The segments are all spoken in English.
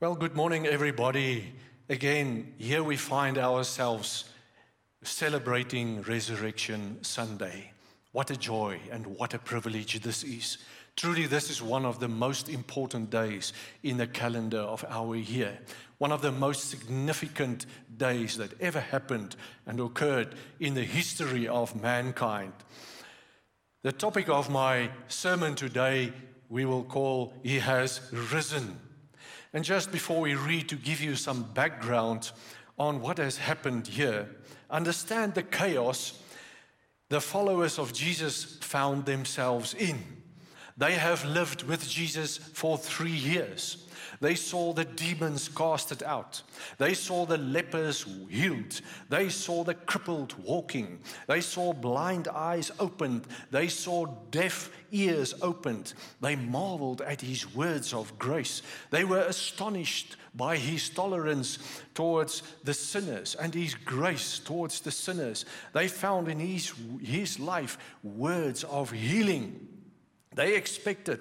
Well, good morning, everybody. Again, here we find ourselves celebrating Resurrection Sunday. What a joy and what a privilege this is. Truly, this is one of the most important days in the calendar of our year. One of the most significant days that ever happened and occurred in the history of mankind. The topic of my sermon today we will call He Has Risen. And just before we read, to give you some background on what has happened here, understand the chaos the followers of Jesus found themselves in. They have lived with Jesus for three years. They saw the demons casted out. They saw the lepers healed. They saw the crippled walking. They saw blind eyes opened. They saw deaf ears opened. They marveled at his words of grace. They were astonished by his tolerance towards the sinners and his grace towards the sinners. They found in his, his life words of healing. They expected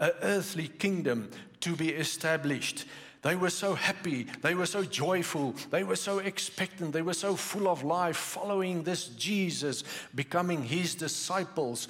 an earthly kingdom to be established. They were so happy, they were so joyful, they were so expectant, they were so full of life, following this Jesus, becoming his disciples.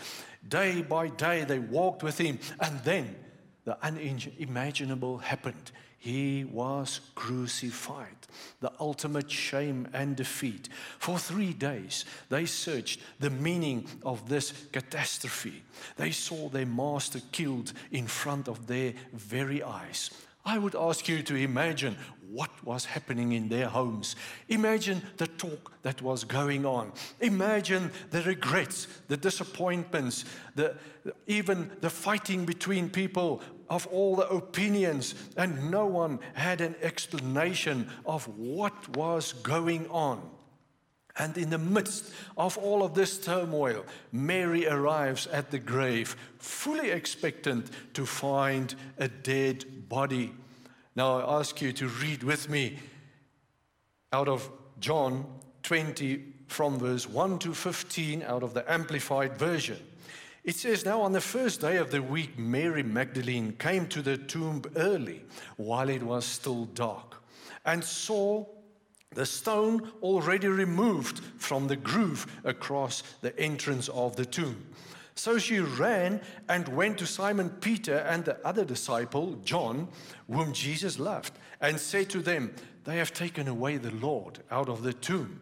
Day by day, they walked with him, and then the unimaginable happened. He was crucified, the ultimate shame and defeat. For three days, they searched the meaning of this catastrophe. They saw their master killed in front of their very eyes. I would ask you to imagine what was happening in their homes. Imagine the talk that was going on. Imagine the regrets, the disappointments, the, even the fighting between people of all the opinions, and no one had an explanation of what was going on. And in the midst of all of this turmoil, Mary arrives at the grave, fully expectant to find a dead body. Now I ask you to read with me out of John 20 from verse 1 to 15 out of the Amplified Version. It says, Now on the first day of the week, Mary Magdalene came to the tomb early while it was still dark and saw the stone already removed from the groove across the entrance of the tomb. So she ran and went to Simon Peter and the other disciple, John, whom Jesus loved, and said to them, They have taken away the Lord out of the tomb,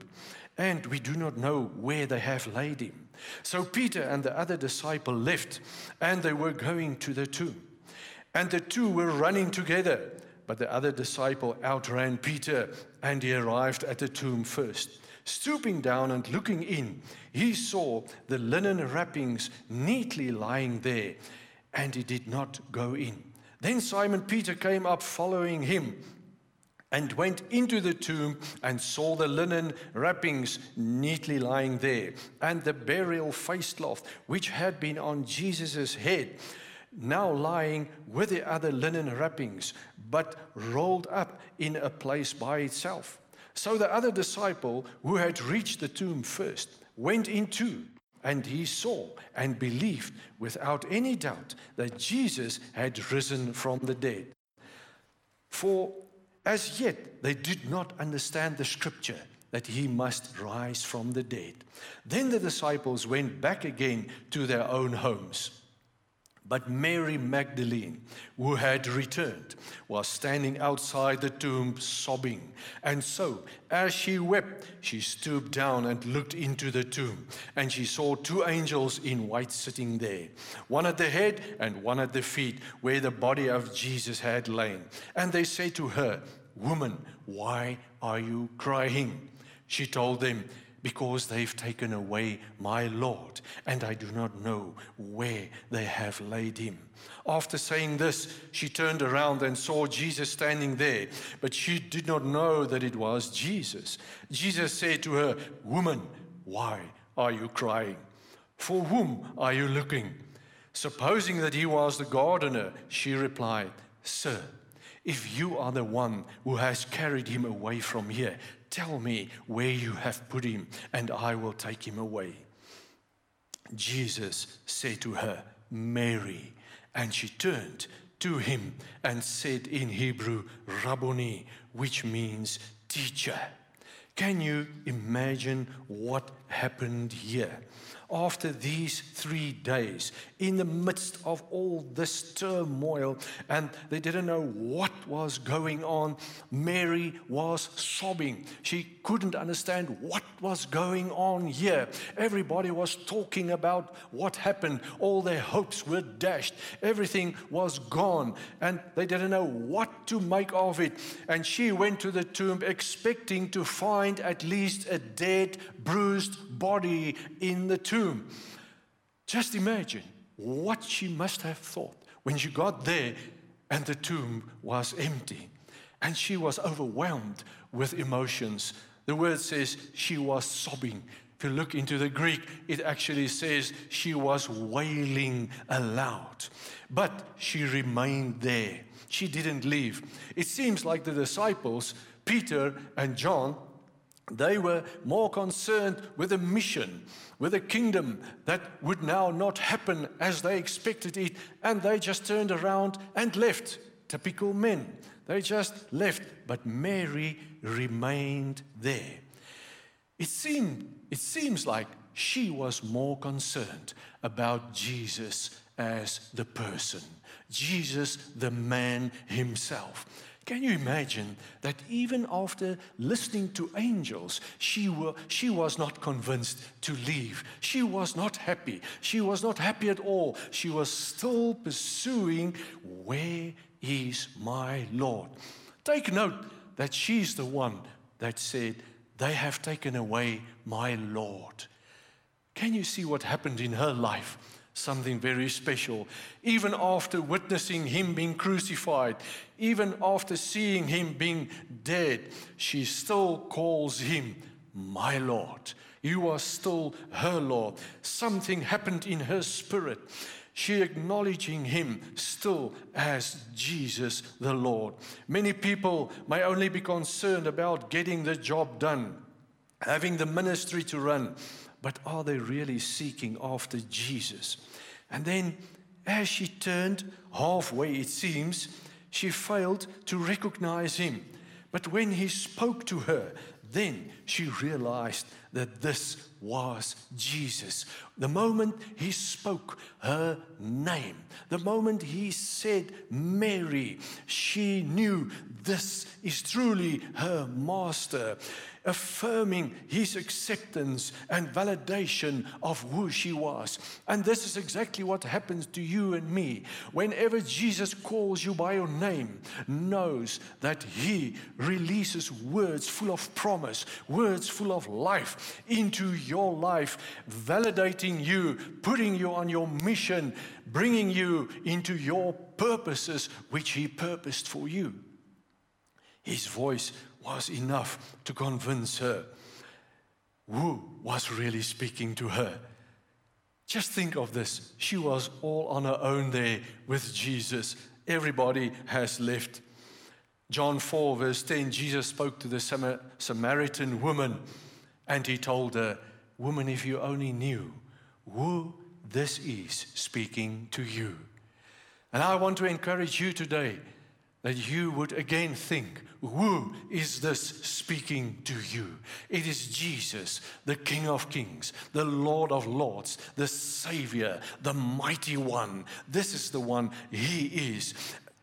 and we do not know where they have laid him. So Peter and the other disciple left, and they were going to the tomb. And the two were running together, but the other disciple outran Peter, and he arrived at the tomb first. Stooping down and looking in, he saw the linen wrappings neatly lying there, and he did not go in. Then Simon Peter came up following him and went into the tomb and saw the linen wrappings neatly lying there, and the burial face cloth which had been on Jesus' head, now lying with the other linen wrappings, but rolled up in a place by itself. So the other disciple, who had reached the tomb first, went in too, and he saw and believed without any doubt that Jesus had risen from the dead. For as yet they did not understand the scripture that he must rise from the dead. Then the disciples went back again to their own homes. But Mary Magdalene, who had returned, was standing outside the tomb sobbing. And so, as she wept, she stooped down and looked into the tomb. And she saw two angels in white sitting there, one at the head and one at the feet, where the body of Jesus had lain. And they said to her, Woman, why are you crying? She told them, because they've taken away my Lord, and I do not know where they have laid him. After saying this, she turned around and saw Jesus standing there, but she did not know that it was Jesus. Jesus said to her, Woman, why are you crying? For whom are you looking? Supposing that he was the gardener, she replied, Sir, if you are the one who has carried him away from here, Tell me where you have put him, and I will take him away. Jesus said to her, Mary. And she turned to him and said in Hebrew, Rabboni, which means teacher. Can you imagine what happened here? After these three days, in the midst of all this turmoil, and they didn't know what was going on, Mary was sobbing. She couldn't understand what was going on here. Everybody was talking about what happened. All their hopes were dashed. Everything was gone, and they didn't know what to make of it. And she went to the tomb expecting to find at least a dead, bruised body in the tomb tomb. Just imagine what she must have thought when she got there and the tomb was empty. And she was overwhelmed with emotions. The word says she was sobbing. If you look into the Greek, it actually says she was wailing aloud. But she remained there. She didn't leave. It seems like the disciples, Peter and John, they were more concerned with a mission with a kingdom that would now not happen as they expected it, and they just turned around and left. Typical men. They just left, but Mary remained there. It, seemed, it seems like she was more concerned about Jesus as the person, Jesus, the man himself. Can you imagine that even after listening to angels, she, were, she was not convinced to leave? She was not happy. She was not happy at all. She was still pursuing, Where is my Lord? Take note that she's the one that said, They have taken away my Lord. Can you see what happened in her life? Something very special. Even after witnessing him being crucified, even after seeing him being dead, she still calls him my Lord. You are still her Lord. Something happened in her spirit. She acknowledging him still as Jesus the Lord. Many people may only be concerned about getting the job done, having the ministry to run, but are they really seeking after Jesus? And then, as she turned halfway, it seems, she failed to recognize him. But when he spoke to her, then she realized that this was Jesus. The moment he spoke her name, the moment he said Mary, she knew this is truly her master affirming his acceptance and validation of who she was. And this is exactly what happens to you and me. Whenever Jesus calls you by your name, knows that he releases words full of promise, words full of life into your life, validating you, putting you on your mission, bringing you into your purposes which he purposed for you. His voice was enough to convince her who was really speaking to her. Just think of this. She was all on her own there with Jesus. Everybody has left. John 4, verse 10, Jesus spoke to the Samaritan woman and he told her, Woman, if you only knew who this is speaking to you. And I want to encourage you today that you would again think, Who is this speaking to you? It is Jesus, the King of Kings, the Lord of Lords, the Savior, the Mighty One. This is the one He is.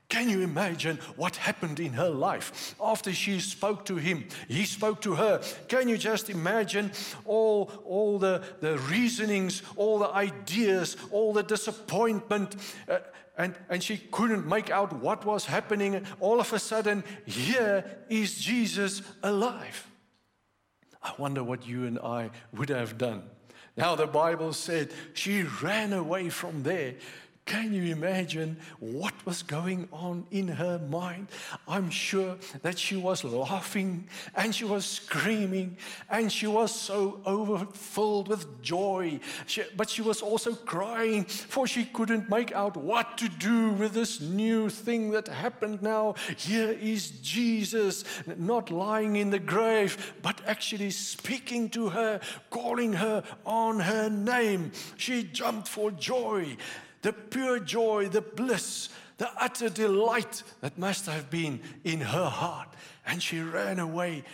Can you imagine what happened in her life after she spoke to him? He spoke to her. Can you just imagine all, all the, the reasonings, all the ideas, all the disappointment? Uh, and, and she couldn't make out what was happening. All of a sudden, here is Jesus alive. I wonder what you and I would have done. Now, the Bible said she ran away from there. Can you imagine what was going on in her mind? I'm sure that she was laughing and she was screaming and she was so overfilled with joy. She, but she was also crying for she couldn't make out what to do with this new thing that happened now. Here is Jesus, not lying in the grave, but actually speaking to her, calling her on her name. She jumped for joy the pure joy, the bliss, the utter delight that must have been in her heart. And she ran away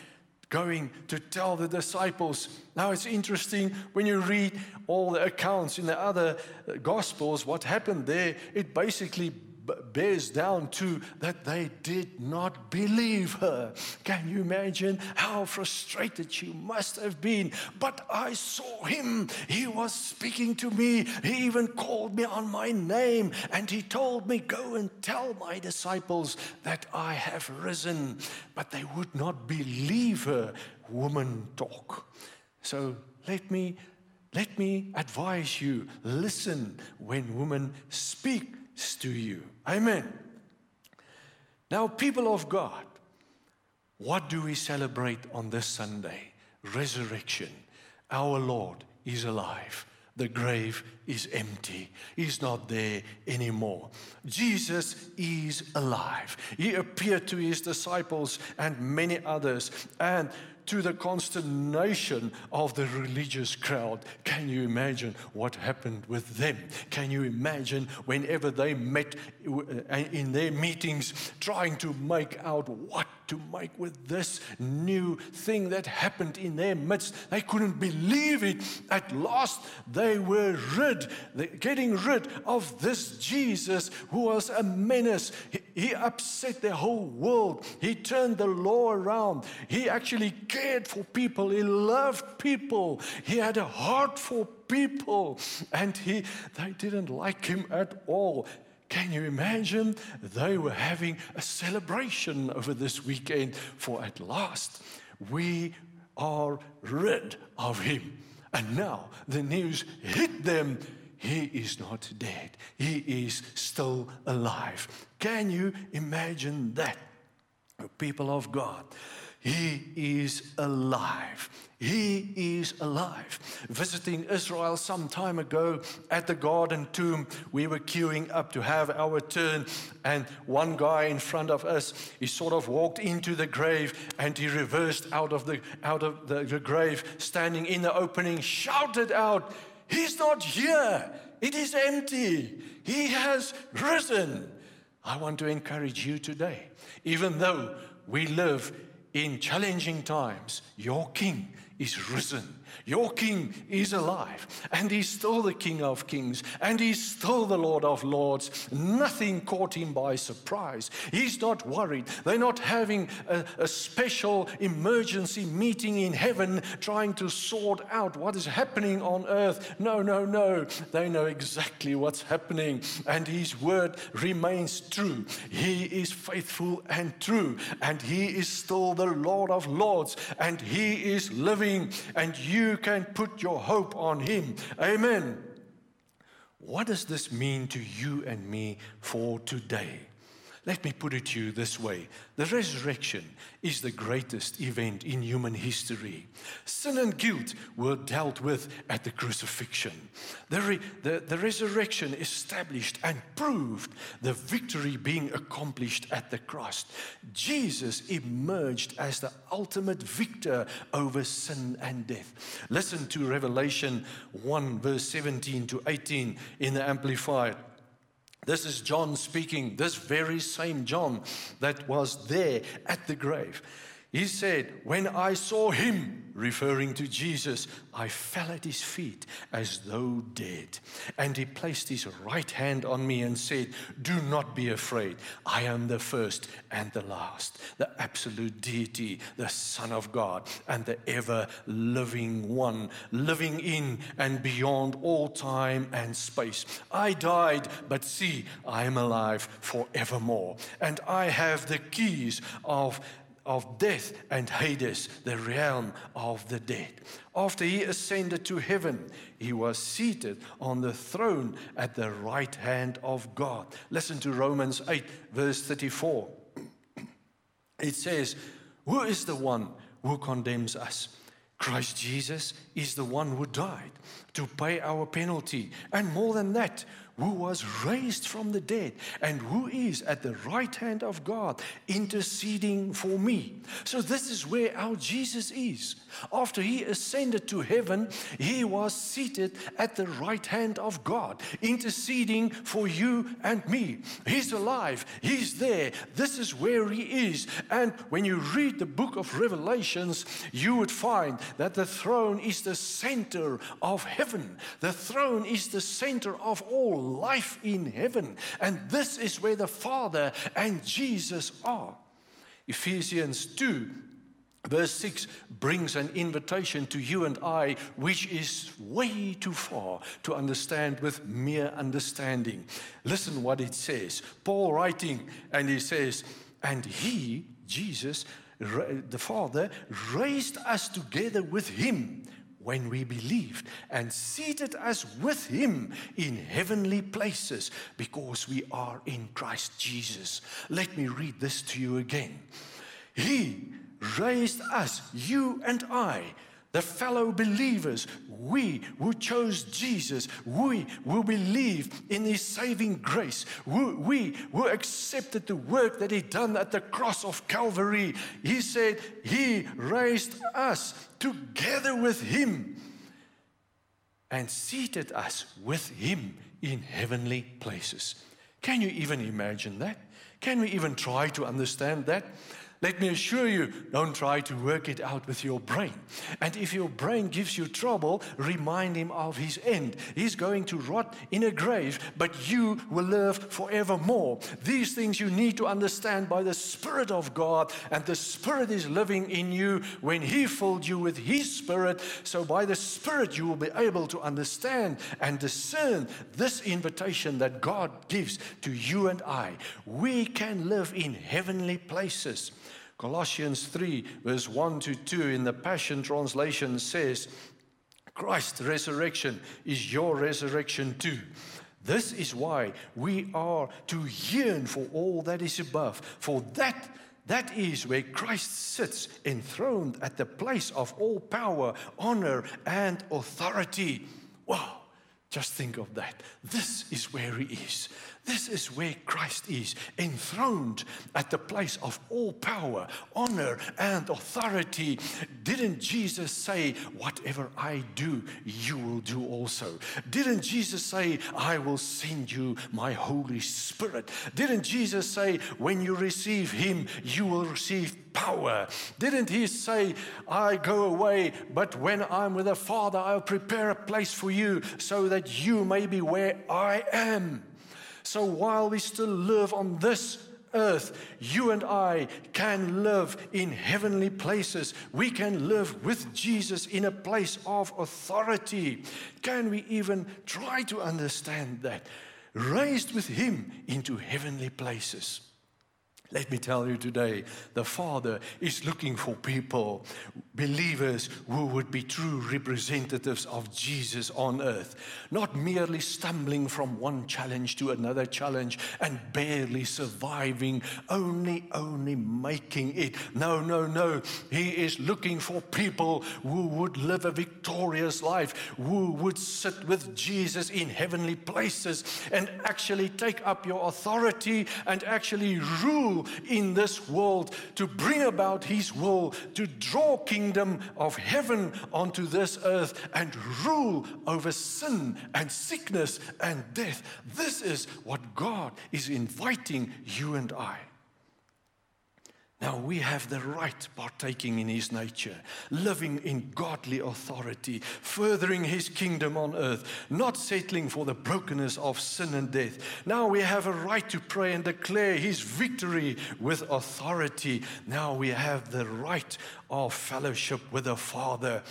going to tell the disciples. Now it's interesting when you read all the accounts in the other uh, gospels, what happened there, it basically bears down to that they did not believe her. Can you imagine how frustrated she must have been? But I saw him. He was speaking to me. He even called me on my name and he told me, Go and tell my disciples that I have risen. But they would not believe her woman talk. So let me. Let me advise you listen when women speak to you. Amen. Now, people of God, what do we celebrate on this Sunday? Resurrection. Our Lord is alive. The grave is empty. He's not there anymore. Jesus is alive. He appeared to his disciples and many others. And to the consternation of the religious crowd. Can you imagine what happened with them? Can you imagine whenever they met uh, in their meetings trying to make out what to make with this new thing that happened in their midst? They couldn't believe it. At last, they were rid, getting rid of this Jesus who was a menace. He upset the whole world. He turned the law around. He actually cared for people. He loved people. He had a heart for people. And he, they didn't like him at all. Can you imagine? They were having a celebration over this weekend, for at last we are rid of him. And now the news hit them he is not dead. He is still alive. Can you imagine that? People of God, He is alive. He is alive. Visiting Israel some time ago at the garden tomb, we were queuing up to have our turn, and one guy in front of us, he sort of walked into the grave and he reversed out of the out of the, the grave, standing in the opening, shouted out, He's not here. It is empty. He has risen. I want to encourage you today, even though we live in challenging times, your King is risen. Your king is alive, and he's still the king of kings, and he's still the Lord of lords. Nothing caught him by surprise. He's not worried. They're not having a, a special emergency meeting in heaven trying to sort out what is happening on earth. No, no, no. They know exactly what's happening, and his word remains true. He is faithful and true, and he is still the Lord of lords, and he is living, and you you can put your hope on Him. Amen. What does this mean to you and me for today? Let me put it to you this way the resurrection is the greatest event in human history. Sin and guilt were dealt with at the crucifixion. The, re- the, the resurrection established and proved the victory being accomplished at the cross. Jesus emerged as the ultimate victor over sin and death. Listen to Revelation 1, verse 17 to 18 in the Amplified. This is John speaking, this very same John that was there at the grave. He said, When I saw him, referring to Jesus, I fell at his feet as though dead. And he placed his right hand on me and said, Do not be afraid. I am the first and the last, the absolute deity, the Son of God, and the ever living one, living in and beyond all time and space. I died, but see, I am alive forevermore. And I have the keys of of death and Hades, the realm of the dead. After he ascended to heaven, he was seated on the throne at the right hand of God. Listen to Romans 8, verse 34. It says, Who is the one who condemns us? Christ Jesus is the one who died to pay our penalty. And more than that, who was raised from the dead and who is at the right hand of God interceding for me. So, this is where our Jesus is. After he ascended to heaven, he was seated at the right hand of God, interceding for you and me. He's alive, he's there. This is where he is. And when you read the book of Revelations, you would find that the throne is the center of heaven, the throne is the center of all life in heaven. And this is where the Father and Jesus are. Ephesians 2 Verse 6 brings an invitation to you and I, which is way too far to understand with mere understanding. Listen what it says. Paul writing, and he says, And he, Jesus, the Father, raised us together with him when we believed and seated us with him in heavenly places because we are in Christ Jesus. Let me read this to you again. He raised us, you and I, the fellow believers, we who chose Jesus, we who believe in his saving grace, we, who accepted the work that he done at the cross of Calvary. He said he raised us together with him and seated us with him in heavenly places. Can you even imagine that? Can we even try to understand that? Let me assure you, don't try to work it out with your brain. And if your brain gives you trouble, remind him of his end. He's going to rot in a grave, but you will live forevermore. These things you need to understand by the Spirit of God, and the Spirit is living in you when He filled you with His Spirit. So, by the Spirit, you will be able to understand and discern this invitation that God gives to you and I. We can live in heavenly places. Colossians 3, verse 1 to 2 in the Passion Translation says, Christ's resurrection is your resurrection too. This is why we are to yearn for all that is above, for that that is where Christ sits enthroned at the place of all power, honor, and authority. Wow, just think of that. This is where he is. This is where Christ is, enthroned at the place of all power, honor, and authority. Didn't Jesus say, Whatever I do, you will do also? Didn't Jesus say, I will send you my Holy Spirit? Didn't Jesus say, When you receive Him, you will receive power. Didn't he say, I go away, but when I'm with the Father, I'll prepare a place for you so that you may be where I am? So while we still live on this earth, you and I can live in heavenly places. We can live with Jesus in a place of authority. Can we even try to understand that? Raised with Him into heavenly places. Let me tell you today, the Father is looking for people, believers who would be true representatives of Jesus on earth, not merely stumbling from one challenge to another challenge and barely surviving, only, only making it. No, no, no. He is looking for people who would live a victorious life, who would sit with Jesus in heavenly places and actually take up your authority and actually rule in this world to bring about his will, to draw kingdom of heaven onto this earth and rule over sin and sickness and death. This is what God is inviting you and I. Now we have the right partaking in his nature, living in godly authority, furthering his kingdom on earth, not settling for the brokenness of sin and death. Now we have a right to pray and declare his victory with authority. Now we have the right of fellowship with the Father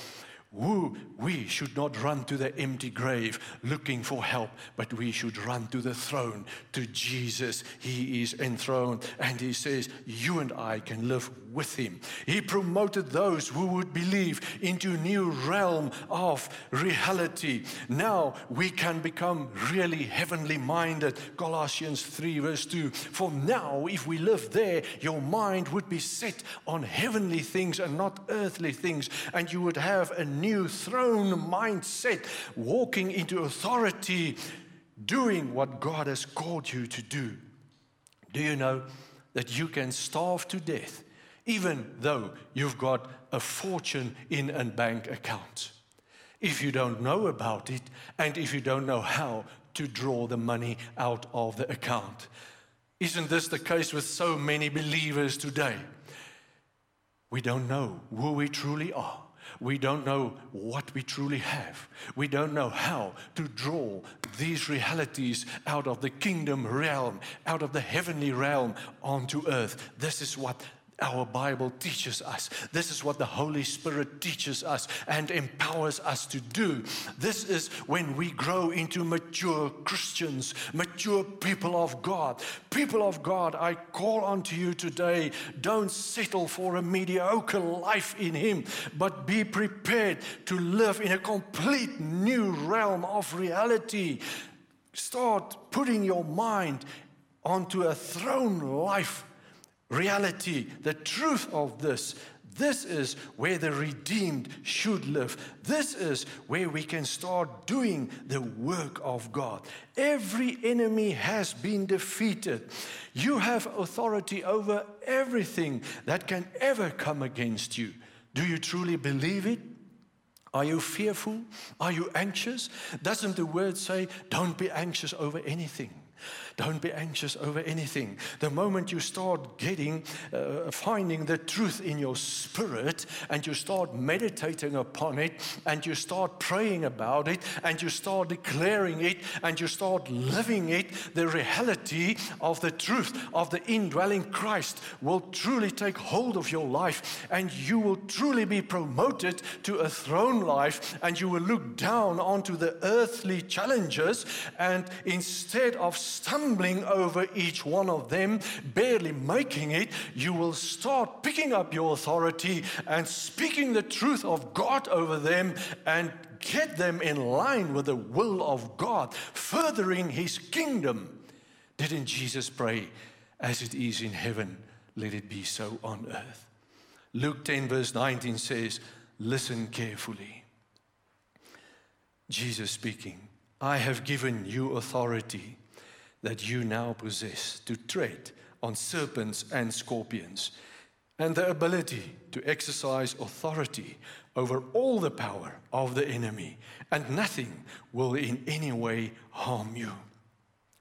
who we should not run to the empty grave looking for help, but we should run to the throne, to Jesus. He is enthroned, and He says, You and I can live with Him. He promoted those who would believe into new realm of reality. Now we can become really heavenly minded. Colossians 3, verse 2. For now, if we live there, your mind would be set on heavenly things and not earthly things, and you would have a new throne mindset, walking into authority, doing what God has called you to do. Do you know that you can starve to death even though you've got a fortune in a bank account? If you don't know about it and if you don't know how to draw the money out of the account. Isn't this the case with so many believers today? We don't know who we truly are. We don't know what we truly have. We don't know how to draw these realities out of the kingdom realm, out of the heavenly realm onto earth. This is what our Bible teaches us. This is what the Holy Spirit teaches us and empowers us to do. This is when we grow into mature Christians, mature people of God. People of God, I call unto you today don't settle for a mediocre life in Him, but be prepared to live in a complete new realm of reality. Start putting your mind onto a throne life reality, the truth of this. This is where the redeemed should live. This is where we can start doing the work of God. Every enemy has been defeated. You have authority over everything that can ever come against you. Do you truly believe it? Are you fearful? Are you anxious? Doesn't the word say, don't be anxious over anything? Don't be anxious over anything. The moment you start getting, uh, finding the truth in your spirit and you start meditating upon it and you start praying about it and you start declaring it and you start living it, the reality of the truth of the indwelling Christ will truly take hold of your life and you will truly be promoted to a throne life and you will look down onto the earthly challenges and instead of stumbling over each one of them, barely making it, you will start picking up your authority and speaking the truth of God over them and get them in line with the will of God, furthering His kingdom. Didn't Jesus pray, as it is in heaven, let it be so on earth? Luke 10, verse 19 says, Listen carefully. Jesus speaking, I have given you authority that you now possess to tread on serpents and scorpions, and the ability to exercise authority over all the power of the enemy, and nothing will in any way harm you.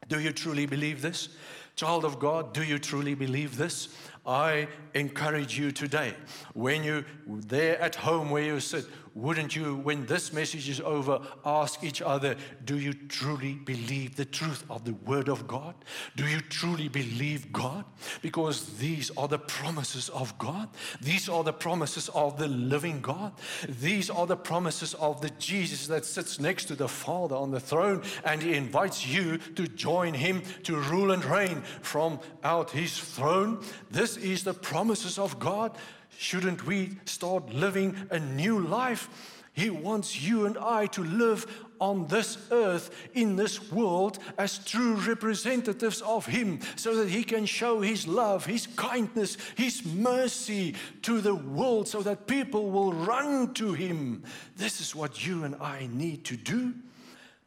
Do you truly believe this? Child of God, do you truly believe this? I encourage you today, when you're there at home where you sit, wouldn't you, when this message is over, ask each other, do you truly believe the truth of the Word of God? Do you truly believe God? Because these are the promises of God. These are the promises of the living God. These are the promises of the Jesus that sits next to the Father on the throne and He invites you to join Him to rule and reign from out His throne. This is the promises of God. Shouldn't we start living a new life? He wants you and I to live on this earth, in this world, as true representatives of Him, so that He can show His love, His kindness, His mercy to the world, so that people will run to Him. This is what you and I need to do.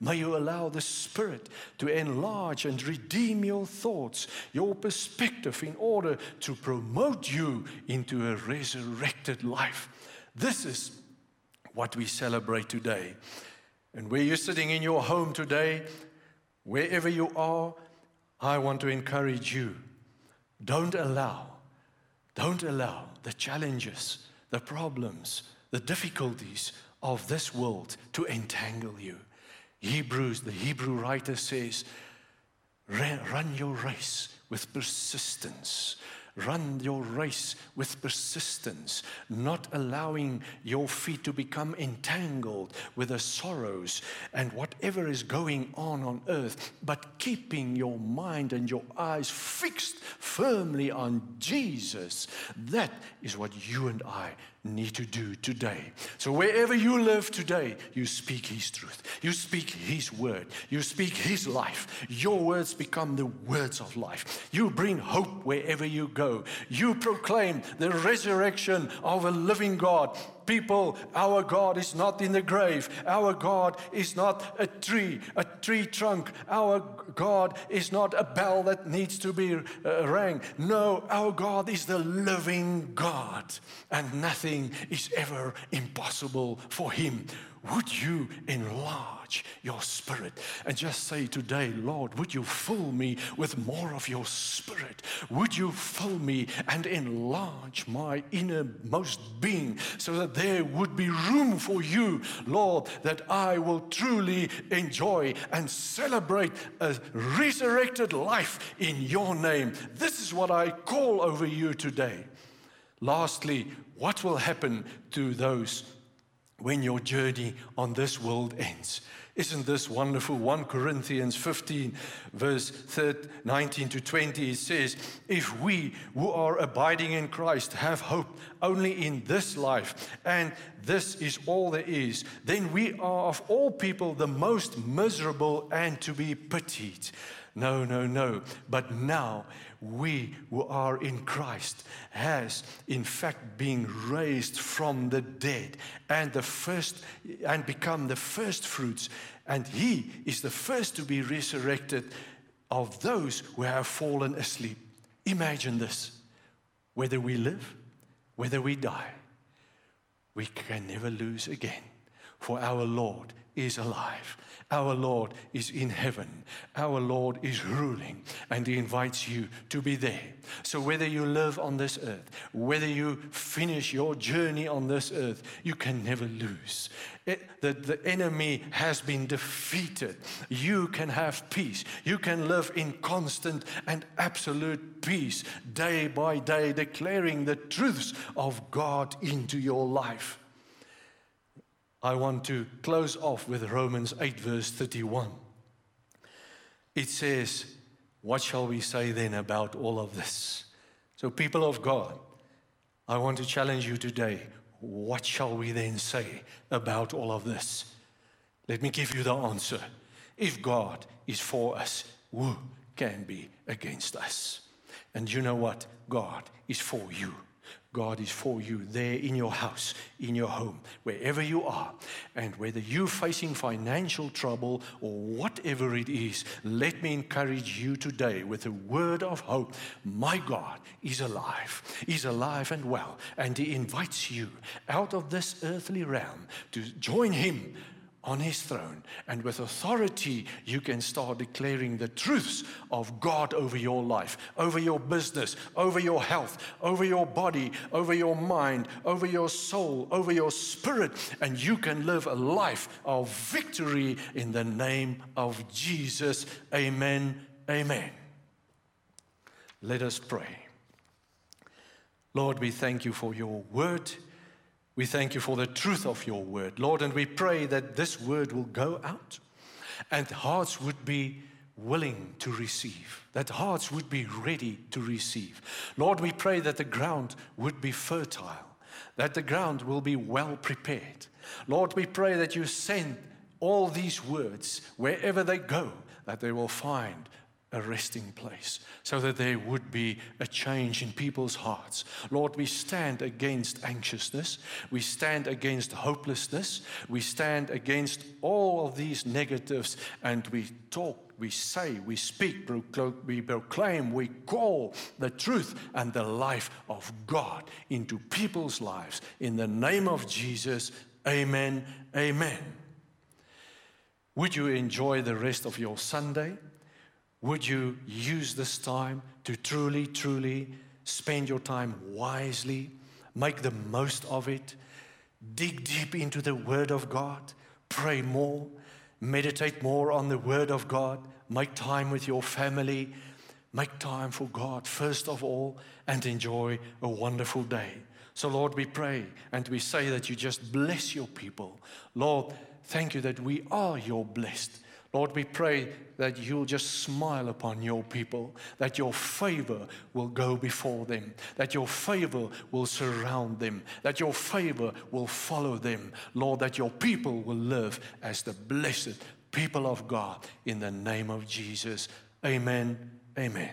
May you allow the Spirit to enlarge and redeem your thoughts, your perspective, in order to promote you into a resurrected life. This is what we celebrate today. And where you're sitting in your home today, wherever you are, I want to encourage you. Don't allow, don't allow the challenges, the problems, the difficulties of this world to entangle you. Hebrews, the Hebrew writer says, run your race with persistence. Run your race with persistence, not allowing your feet to become entangled with the sorrows and whatever is going on on earth, but keeping your mind and your eyes fixed firmly on Jesus. That is what you and I need to do today. So, wherever you live today, you speak His truth, you speak His word, you speak His life. Your words become the words of life. You bring hope wherever you go. You proclaim the resurrection of a living God people, our God is not in the grave. Our God is not a tree, a tree trunk. Our God is not a bell that needs to be uh, rang. No, our God is the living God, and nothing is ever impossible for him. Would you enlarge your spirit and just say today, Lord, would you fill me with more of your spirit? Would you fill me and enlarge my innermost being so that there would be room for you, Lord, that I will truly enjoy and celebrate a resurrected life in your name? This is what I call over you today. Lastly, what will happen to those when your journey on this world ends. Isn't this wonderful? 1 Corinthians 15, verse 19 to 20, it says, If we who are abiding in Christ have hope only in this life, and this is all there is, then we are of all people the most miserable and to be pitied. No, no, no. But now we who are in Christ has in fact been raised from the dead and the first and become the first fruits. And he is the first to be resurrected of those who have fallen asleep. Imagine this. Whether we live whether we die we can never lose again for our lord is alive our Lord is in heaven. Our Lord is ruling, and He invites you to be there. So, whether you live on this earth, whether you finish your journey on this earth, you can never lose. It, the, the enemy has been defeated. You can have peace. You can live in constant and absolute peace day by day, declaring the truths of God into your life. I want to close off with Romans 8, verse 31. It says, What shall we say then about all of this? So, people of God, I want to challenge you today. What shall we then say about all of this? Let me give you the answer. If God is for us, who can be against us? And you know what? God is for you. God is for you there in your house, in your home, wherever you are. And whether you're facing financial trouble or whatever it is, let me encourage you today with a word of hope. My God is alive. He's alive and well. And He invites you out of this earthly realm to join Him on his throne. And with authority, you can start declaring the truths of God over your life, over your business, over your health, over your body, over your mind, over your soul, over your spirit. And you can live a life of victory in the name of Jesus. Amen. Amen. Let us pray. Lord, we thank you for your word. We thank you for the truth of your word, Lord, and we pray that this word will go out and hearts would be willing to receive, that hearts would be ready to receive. Lord, we pray that the ground would be fertile, that the ground will be well prepared. Lord, we pray that you send all these words wherever they go, that they will find a resting place so that there would be a change in people's hearts. Lord, we stand against anxiousness. We stand against hopelessness. We stand against all of these negatives and we talk. We say, we speak, we proclaim, we call the truth and the life of God into people's lives. In the name of Jesus, amen, amen. Would you enjoy the rest of your Sunday? Would you use this time to truly, truly spend your time wisely, make the most of it, dig deep into the Word of God, pray more, meditate more on the Word of God, make time with your family, make time for God first of all, and enjoy a wonderful day. So, Lord, we pray and we say that you just bless your people. Lord, thank you that we are your blessed. Lord, we pray that you'll just smile upon your people, that your favor will go before them, that your favor will surround them, that your favor will follow them. Lord, that your people will live as the blessed people of God in the name of Jesus. Amen. Amen.